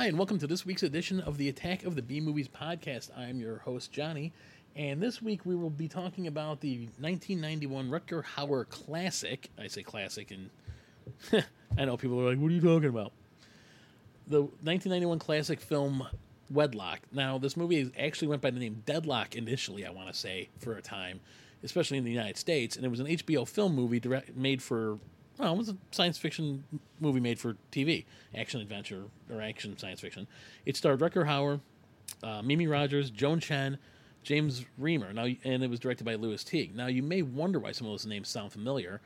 Hi, and welcome to this week's edition of the Attack of the B Movies podcast. I'm your host, Johnny, and this week we will be talking about the 1991 Rutger Hauer classic. I say classic, and I know people are like, what are you talking about? The 1991 classic film Wedlock. Now, this movie actually went by the name Deadlock initially, I want to say, for a time, especially in the United States, and it was an HBO film movie direct, made for well, it was a science fiction movie made for TV, action adventure or action science fiction. It starred Rutger Hauer, uh, Mimi Rogers, Joan Chen, James Remar. Now, and it was directed by Lewis Teague. Now, you may wonder why some of those names sound familiar.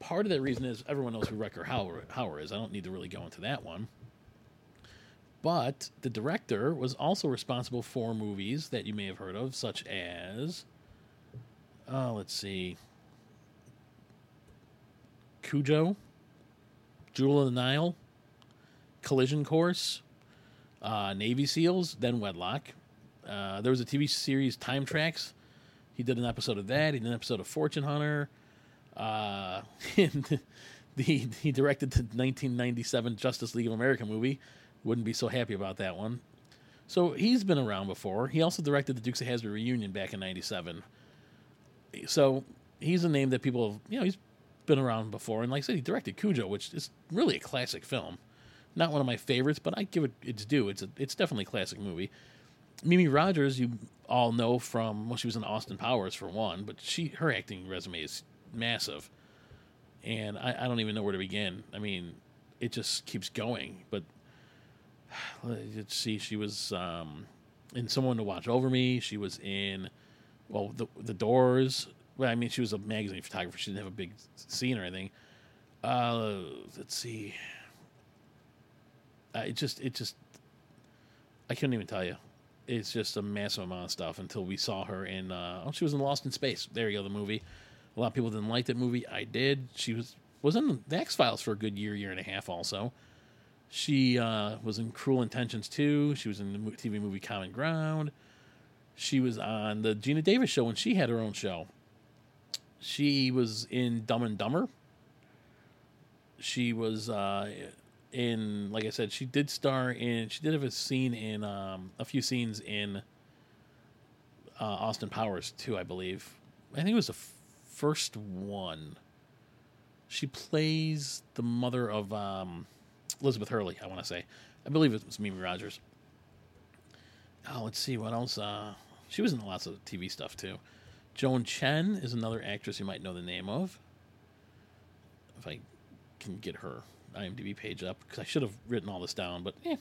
Part of that reason is everyone knows who Rutger Hauer, Hauer is. I don't need to really go into that one. But the director was also responsible for movies that you may have heard of, such as, oh, let's see, Cujo, Jewel of the Nile, Collision Course, uh, Navy SEALs, then Wedlock. Uh, there was a TV series, Time Tracks. He did an episode of that. He did an episode of Fortune Hunter. Uh, and the, he directed the 1997 Justice League of America movie. Wouldn't be so happy about that one. So he's been around before. He also directed the Dukes of Hazzard reunion back in '97. So he's a name that people have, you know, he's been around before. And like I said, he directed Cujo, which is really a classic film. Not one of my favorites, but I give it its due. It's a, it's definitely a classic movie. Mimi Rogers, you all know from well, she was in Austin Powers for one, but she her acting resume is massive, and I, I don't even know where to begin. I mean, it just keeps going. But let's see, she was um, in Someone to Watch Over Me. She was in well, the the Doors. Well, I mean, she was a magazine photographer. She didn't have a big scene or anything. Uh, let's see. Uh, it just, it just, I couldn't even tell you. It's just a massive amount of stuff until we saw her in. Uh, oh, she was in Lost in Space. There you go, the movie. A lot of people didn't like that movie. I did. She was was in the X Files for a good year, year and a half. Also, she uh, was in Cruel Intentions too. She was in the TV movie Common Ground. She was on the Geena Davis show when she had her own show. She was in Dumb and Dumber. She was uh, in, like I said, she did star in. She did have a scene in um, a few scenes in uh, Austin Powers too, I believe. I think it was the f- first one. She plays the mother of um, Elizabeth Hurley. I want to say, I believe it was Mimi Rogers. Oh, let's see what else. Uh, she was in lots of TV stuff too. Joan Chen is another actress you might know the name of. If I can get her IMDb page up, because I should have written all this down, but eh.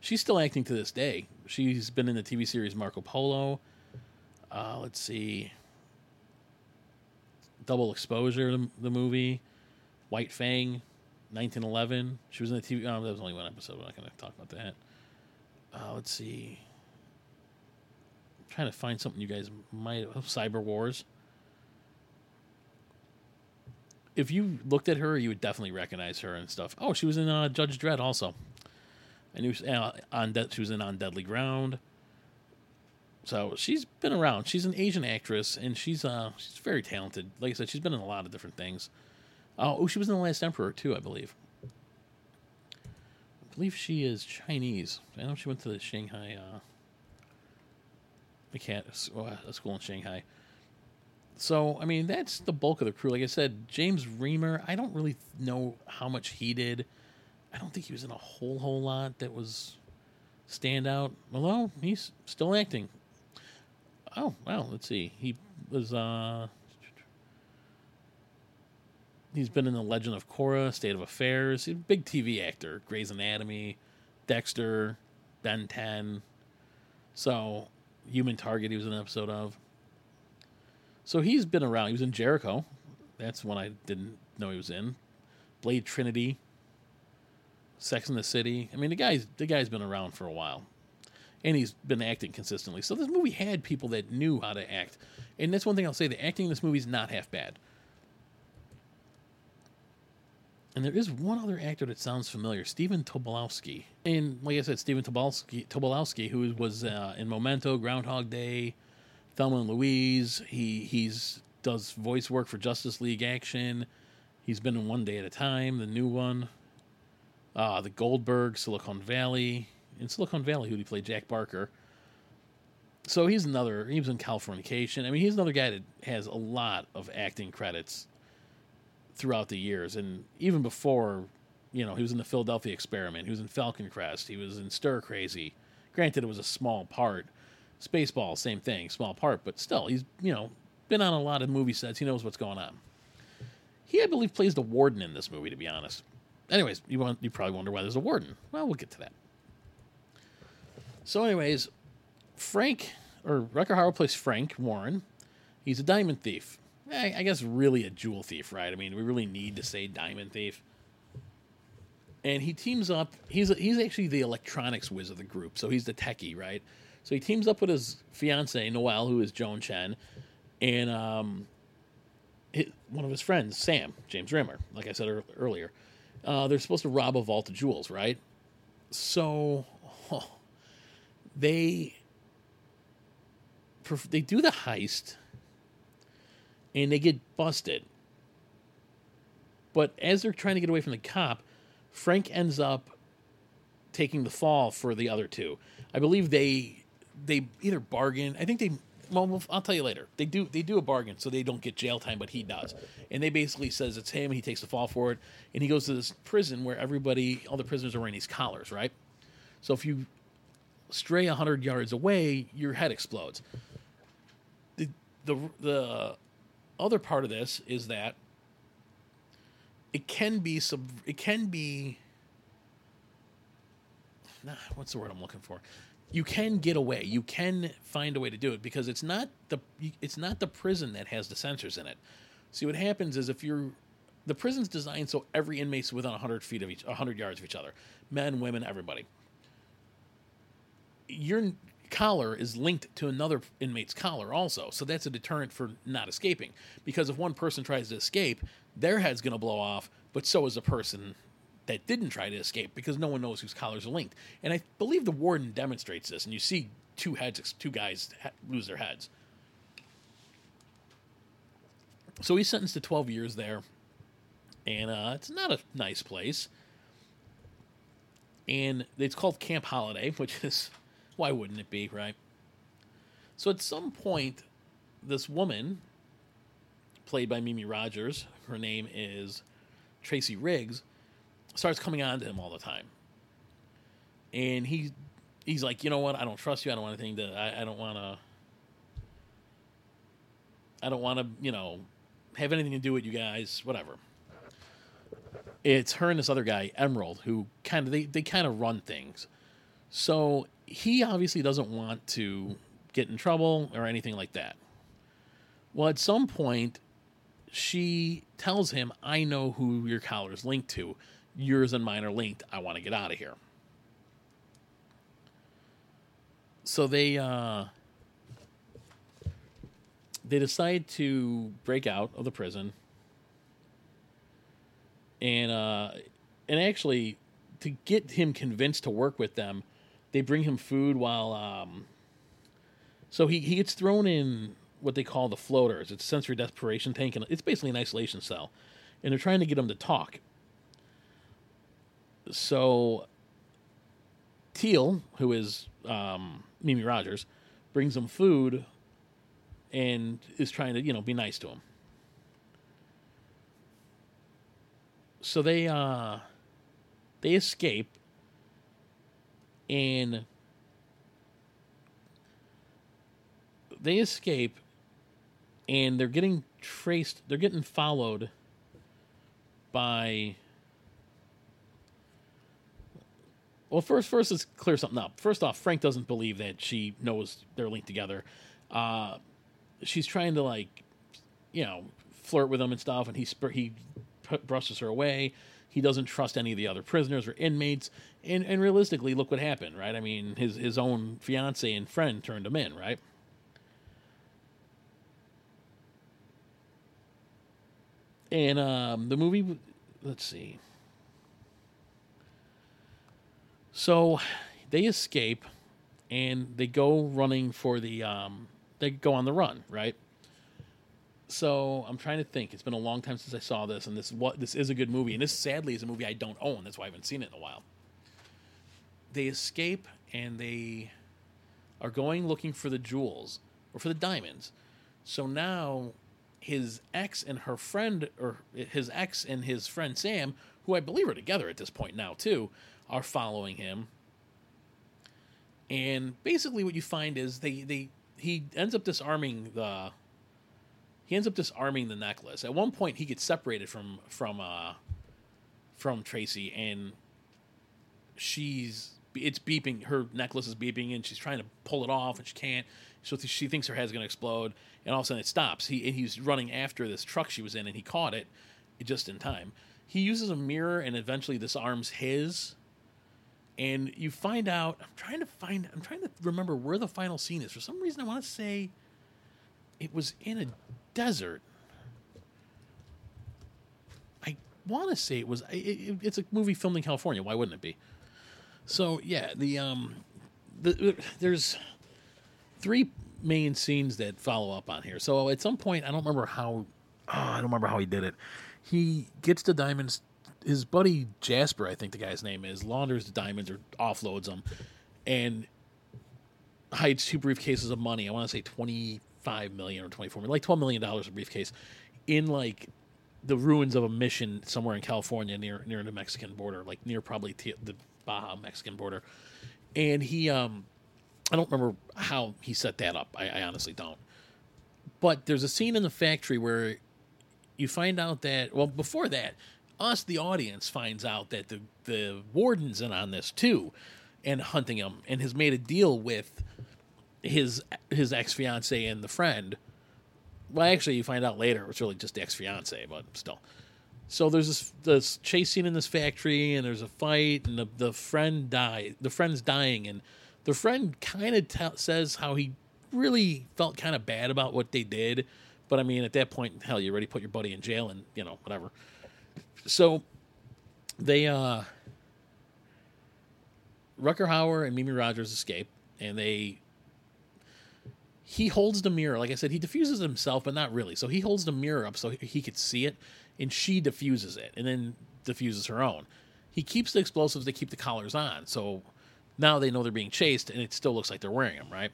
She's still acting to this day. She's been in the TV series Marco Polo. Uh, let's see. Double Exposure, the, the, movie. White Fang, 1911. She was in the TV. Oh, that was only one episode. We're not going to talk about that. Uh, let's see trying to find something you guys might have. Cyber Wars. If you looked at her, you would definitely recognize her and stuff. Oh, she was in uh, Judge Dredd also. I knew uh, on De- she was in On Deadly Ground. So she's been around. She's an Asian actress, and she's uh she's very talented. Like I said, she's been in a lot of different things. Uh, oh, she was in The Last Emperor too, I believe. I believe she is Chinese. I know she went to the Shanghai uh, can't a school in Shanghai. So I mean that's the bulk of the crew. Like I said, James Remar. I don't really know how much he did. I don't think he was in a whole whole lot that was standout. Although he's still acting. Oh well, let's see. He was. uh He's been in The Legend of Korra, State of Affairs. He's a big TV actor. Grey's Anatomy, Dexter, Ben 10. So Human Target, he was in an episode of. So he's been around. He was in Jericho. That's one I didn't know he was in. Blade Trinity. Sex in the City. I mean, the guy's the guy's been around for a while, and he's been acting consistently. So this movie had people that knew how to act, and that's one thing I'll say: the acting in this movie is not half bad. And there is one other actor that sounds familiar, Stephen Tobolowsky. And like I said, Stephen Tobolowsky, Tobolowsky who was uh, in Memento, Groundhog Day, Thelma and Louise. He he's does voice work for Justice League Action. He's been in One Day at a Time, the new one. Uh, the Goldberg, Silicon Valley. in Silicon Valley, who he played Jack Barker. So he's another. He was in Californication. I mean, he's another guy that has a lot of acting credits throughout the years, and even before, you know, he was in the Philadelphia Experiment. He was in Falcon Crest. He was in Stir Crazy. Granted, it was a small part. Spaceball, same thing, small part, but still, he's you know been on a lot of movie sets. He knows what's going on. He, I believe, plays the warden in this movie. To be honest. Anyways, you want you probably wonder why there's a warden. Well, we'll get to that. So, anyways, Frank or Rutger Hauer plays Frank Warren. He's a diamond thief. I, I guess really a jewel thief, right? I mean, we really need to say diamond thief. And he teams up. He's he's actually the electronics whiz of the group, so he's the techie, right? So he teams up with his fiancee Noelle, who is Joan Chen, and um, one of his friends, Sam James Remar. Like I said earlier, uh, they're supposed to rob a vault of jewels, right? So oh, they they do the heist and they get busted. But as they're trying to get away from the cop, Frank ends up taking the fall for the other two. I believe they they either bargain. I think they. Well, I'll tell you later. They do they do a bargain so they don't get jail time, but he does. And they basically says it's him. And he takes the fall for it, and he goes to this prison where everybody, all the prisoners are wearing these collars, right? So if you stray hundred yards away, your head explodes. The the the other part of this is that it can be sub it can be nah, what's the word I'm looking for? You can get away. You can find a way to do it because it's not the it's not the prison that has the sensors in it. See what happens is if you're the prison's designed so every inmate's within 100 feet of each 100 yards of each other. Men, women, everybody. You're collar is linked to another inmate's collar also. So that's a deterrent for not escaping. Because if one person tries to escape, their head's going to blow off, but so is the person that didn't try to escape because no one knows whose collars are linked. And I believe the warden demonstrates this, and you see two heads, two guys lose their heads. So he's sentenced to 12 years there, and uh, it's not a nice place. And it's called Camp Holiday, which is why wouldn't it be, right? So at some point, this woman, played by Mimi Rogers, her name is Tracy Riggs, starts coming on to him all the time. And he he's like, you know what, I don't trust you, I don't want anything to I, I don't wanna I don't wanna, you know, have anything to do with you guys, whatever. It's her and this other guy, Emerald, who kind of they, they kind of run things. So he obviously doesn't want to get in trouble or anything like that. Well, at some point, she tells him, I know who your collar is linked to. Yours and mine are linked. I want to get out of here. So they uh, they decide to break out of the prison, and uh, and actually to get him convinced to work with them, they bring him food while um, so he, he gets thrown in what they call the floaters. It's a sensory deprivation tank, and it's basically an isolation cell. And they're trying to get him to talk. So Teal, who is um, Mimi Rogers, brings him food and is trying to, you know, be nice to him. So they uh, they escape and they escape and they're getting traced they're getting followed by well first first let's clear something up. First off frank doesn't believe that she knows they're linked together. Uh, she's trying to like you know flirt with him and stuff and he he brushes her away he doesn't trust any of the other prisoners or inmates. And, and realistically, look what happened, right? I mean, his, his own fiance and friend turned him in, right? And um, the movie, let's see. So they escape and they go running for the, um, they go on the run, right? So I'm trying to think. It's been a long time since I saw this, and this what this is, a good movie. And this sadly is a movie I don't own. That's why I haven't seen it in a while. they escape and they are going looking for the jewels or for the diamonds. So now his ex and her friend, or his ex and his friend Sam, who I believe are together at this point now too, are following him. And basically, what you find is they they he ends up disarming the he ends up disarming the necklace. At one point, he gets separated from from uh from Tracy, and she's it's beeping. Her necklace is beeping, and she's trying to pull it off, and she can't. So she thinks her head's going to explode, and all of a sudden it stops. He and he's running after this truck she was in, and he caught it just in time. He uses a mirror and eventually disarms his. And you find out. I'm trying to find. I'm trying to remember where the final scene is. For some reason, I want to say it was in a desert. I want to say it was. It, it, it's a movie filmed in California. Why wouldn't it be? So yeah, the um, the, there's three main scenes that follow up on here. So at some point, I don't remember how. Oh, I don't remember how he did it. He gets the diamonds. His buddy Jasper, I think the guy's name is, launders the diamonds or offloads them, and hides two briefcases of money. I want to say twenty five million or twenty four million, like twelve million dollars a briefcase, in like the ruins of a mission somewhere in California near near the Mexican border, like near probably t- the Baja Mexican border. And he, um, I don't remember how he set that up. I, I honestly don't. But there's a scene in the factory where you find out that well, before that, us the audience finds out that the the warden's in on this too, and hunting him, and has made a deal with his his ex fiance and the friend. Well, actually, you find out later it's really just ex fiance, but still. So there's this, this chase scene in this factory, and there's a fight, and the, the friend die. The friend's dying, and the friend kind of t- says how he really felt kind of bad about what they did. But I mean, at that point, hell, you already put your buddy in jail, and you know whatever. So they, uh, Rutger Hauer and Mimi Rogers escape, and they he holds the mirror. Like I said, he diffuses himself, but not really. So he holds the mirror up so he could see it, and she diffuses it, and then diffuses her own. He keeps the explosives. They keep the collars on, so now they know they're being chased, and it still looks like they're wearing them, right?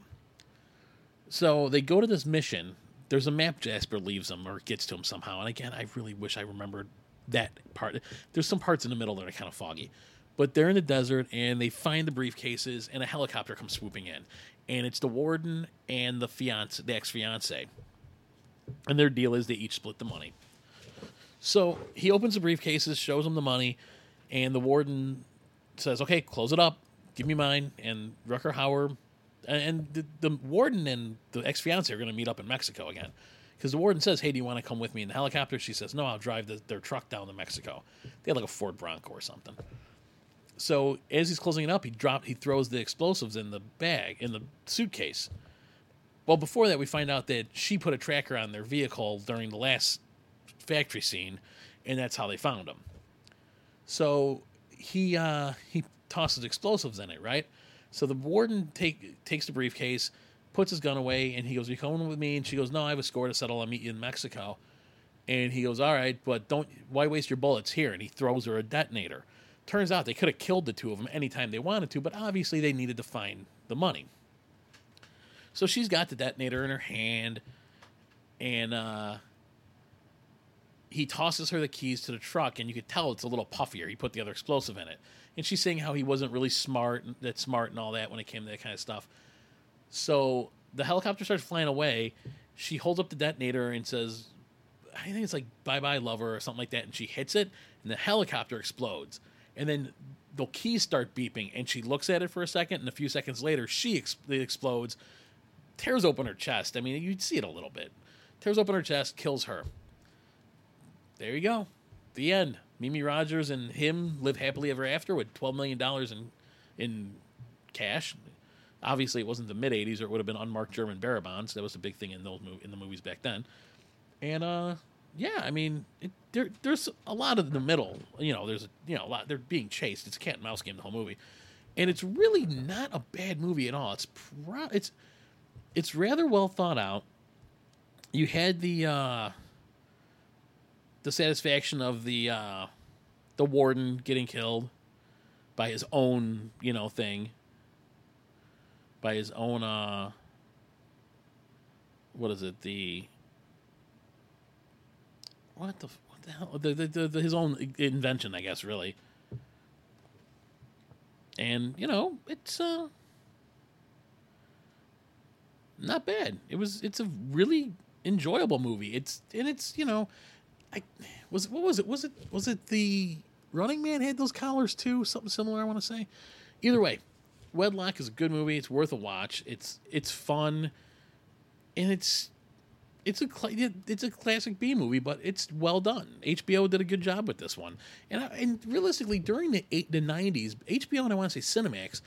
So they go to this mission. There's a map Jasper leaves them or gets to him somehow. And again, I really wish I remembered that part. There's some parts in the middle that are kind of foggy. But they're in the desert and they find the briefcases and a helicopter comes swooping in and it's the warden and the fiance, the ex fiance, and their deal is they each split the money. So he opens the briefcases, shows them the money, and the warden says, "Okay, close it up, give me mine." And Rutger Hauer, and the, the warden and the ex fiance are going to meet up in Mexico again. Because the warden says, "Hey, do you want to come with me in the helicopter?" She says, "No, I'll drive the, their truck down to Mexico." They had like a Ford Bronco or something. So as he's closing it up, he drop he throws the explosives in the bag in the suitcase. Well, before that, we find out that she put a tracker on their vehicle during the last factory scene, and that's how they found him. So he uh, he tosses explosives in it, right? So the warden take takes the briefcase, puts his gun away, and he goes, "You coming with me?" And she goes, "No, I have a score to settle. I'll meet you in Mexico." And he goes, "All right, but don't why waste your bullets here?" And he throws her a detonator. Turns out they could have killed the two of them anytime they wanted to, but obviously they needed to find the money. So she's got the detonator in her hand, and uh, he tosses her the keys to the truck, and you could tell it's a little puffier. He put the other explosive in it, and she's saying how he wasn't really smart, that smart, and all that when it came to that kind of stuff. So the helicopter starts flying away. She holds up the detonator and says, "I think it's like bye bye lover or something like that," and she hits it, and the helicopter explodes and then the keys start beeping, and she looks at it for a second, and a few seconds later, she ex- explodes, tears open her chest. I mean, you'd see it a little bit. Tears open her chest, kills her. There you go. The end. Mimi Rogers and him live happily ever after with twelve million dollars in in cash. Obviously, it wasn't the mid '80s, or it would have been unmarked German bearer bonds. That was the big thing in those in the movies back then. And uh, yeah, I mean, it, there, there's a lot of the middle. You know, there's you know a lot. They're being chased. It's a cat and mouse game the whole movie, and it's really not a bad movie at all. It's pro- it's it's rather well thought out. You had the uh, the satisfaction of the uh, the warden getting killed, by his own, you know, thing. By his own uh what is it? The what the what the hell? The, the, the, his own invention, I guess, really. And you know, it's uh not bad. It was. It's a really enjoyable movie. It's and it's you know, I was what was it? Was it was it the Running Man had those collars too? Something similar. I want to say. Either way, Wedlock is a good movie. It's worth a watch. It's it's fun, and it's it's a cl- it's a classic B movie, but it's well done. HBO did a good job with this one, and I, and realistically, during the eight the nineties, HBO and I want to say Cinemax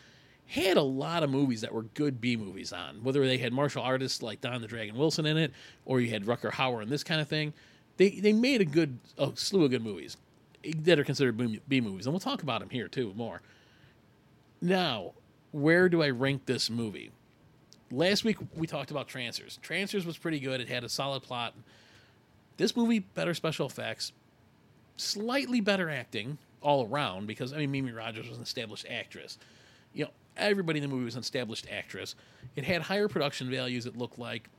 had a lot of movies that were good B movies on. Whether they had martial artists like Don the Dragon Wilson in it, or you had Rutger Hauer and this kind of thing, they they made a good a slew of good movies eh, that are considered B movies, and we'll talk about them here too more. Now, where do I rank this movie? Last week we talked about Trancers. Trancers was pretty good. It had a solid plot. This movie better special effects, slightly better acting all around because I mean Mimi Rogers was an established actress. You know, everybody in the movie was an established actress. It had higher production values. It looked like,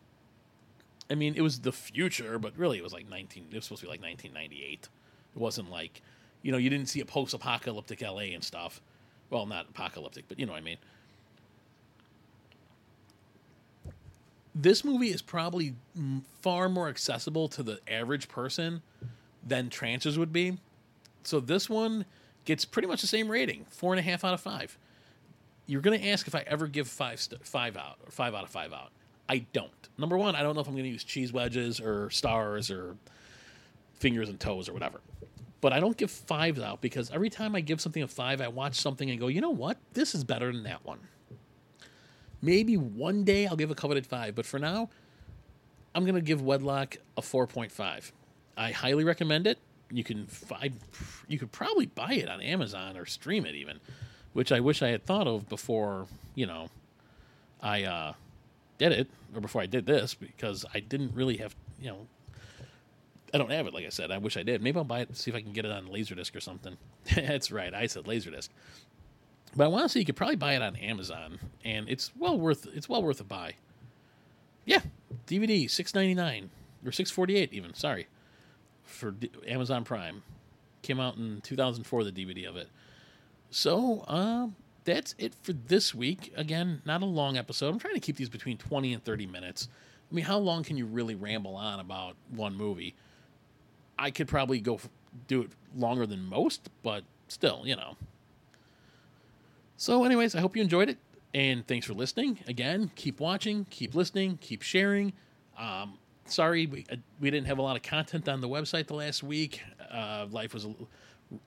I mean, it was the future, but really it was like 19. It was supposed to be like 1998. It wasn't like, you know, you didn't see a post-apocalyptic LA and stuff. Well, not apocalyptic, but you know what I mean. This movie is probably far more accessible to the average person than Trancers would be. So this one gets pretty much the same rating, four and a half out of five you're to ask if I ever give five st- five out or five out of five out. I don't. Number one, I don't know if I'm to use cheese wedges or stars or fingers and toes or whatever. But I don't give fives out because every time I give something a five, I watch something and go, you know what? This is better than that one. Maybe one day I'll give a coveted five, but for now, I'm to give Wedlock a 4.5. I highly recommend it. You can find, you could probably buy it on Amazon or stream it even which I wish I had thought of before, you know, I uh, did it or before I did this because I didn't really have, you know, I don't have it. Like I said, I wish I did. Maybe I'll buy it, and see if I can get it on Laserdisc or something. That's right, I said Laserdisc. But I want to say you could probably buy it on Amazon, and it's well worth it's well worth a buy. Yeah, DVD six ninety nine or six forty eight even. Sorry, for D- Amazon Prime came out in two thousand four. The DVD of it. So, uh, that's it for this week. Again, not a long episode. I'm trying to keep these between 20 and 30 minutes. I mean, how long can you really ramble on about one movie? I could probably go f- do it longer than most, but still, you know. So, anyways, I hope you enjoyed it, and thanks for listening. Again, keep watching, keep listening, keep sharing. Um, sorry, we, uh, we didn't have a lot of content on the website the last week. Uh, life was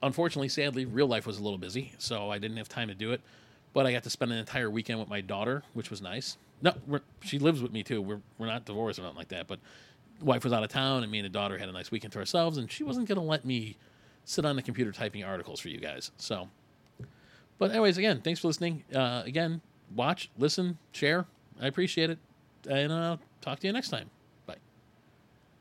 unfortunately, sadly, real life was a little busy, so I didn't have time to do it. But I got to spend an entire weekend with my daughter, which was nice. No, she lives with me too. We're we're not divorced or nothing like that. But wife was out of town, and me and the daughter had a nice weekend to ourselves, and she wasn't going to let me sit on the computer typing articles for you guys. So, but anyways, again, thanks for listening. Uh, again, watch, listen, share. I appreciate it, and uh, talk to you next time.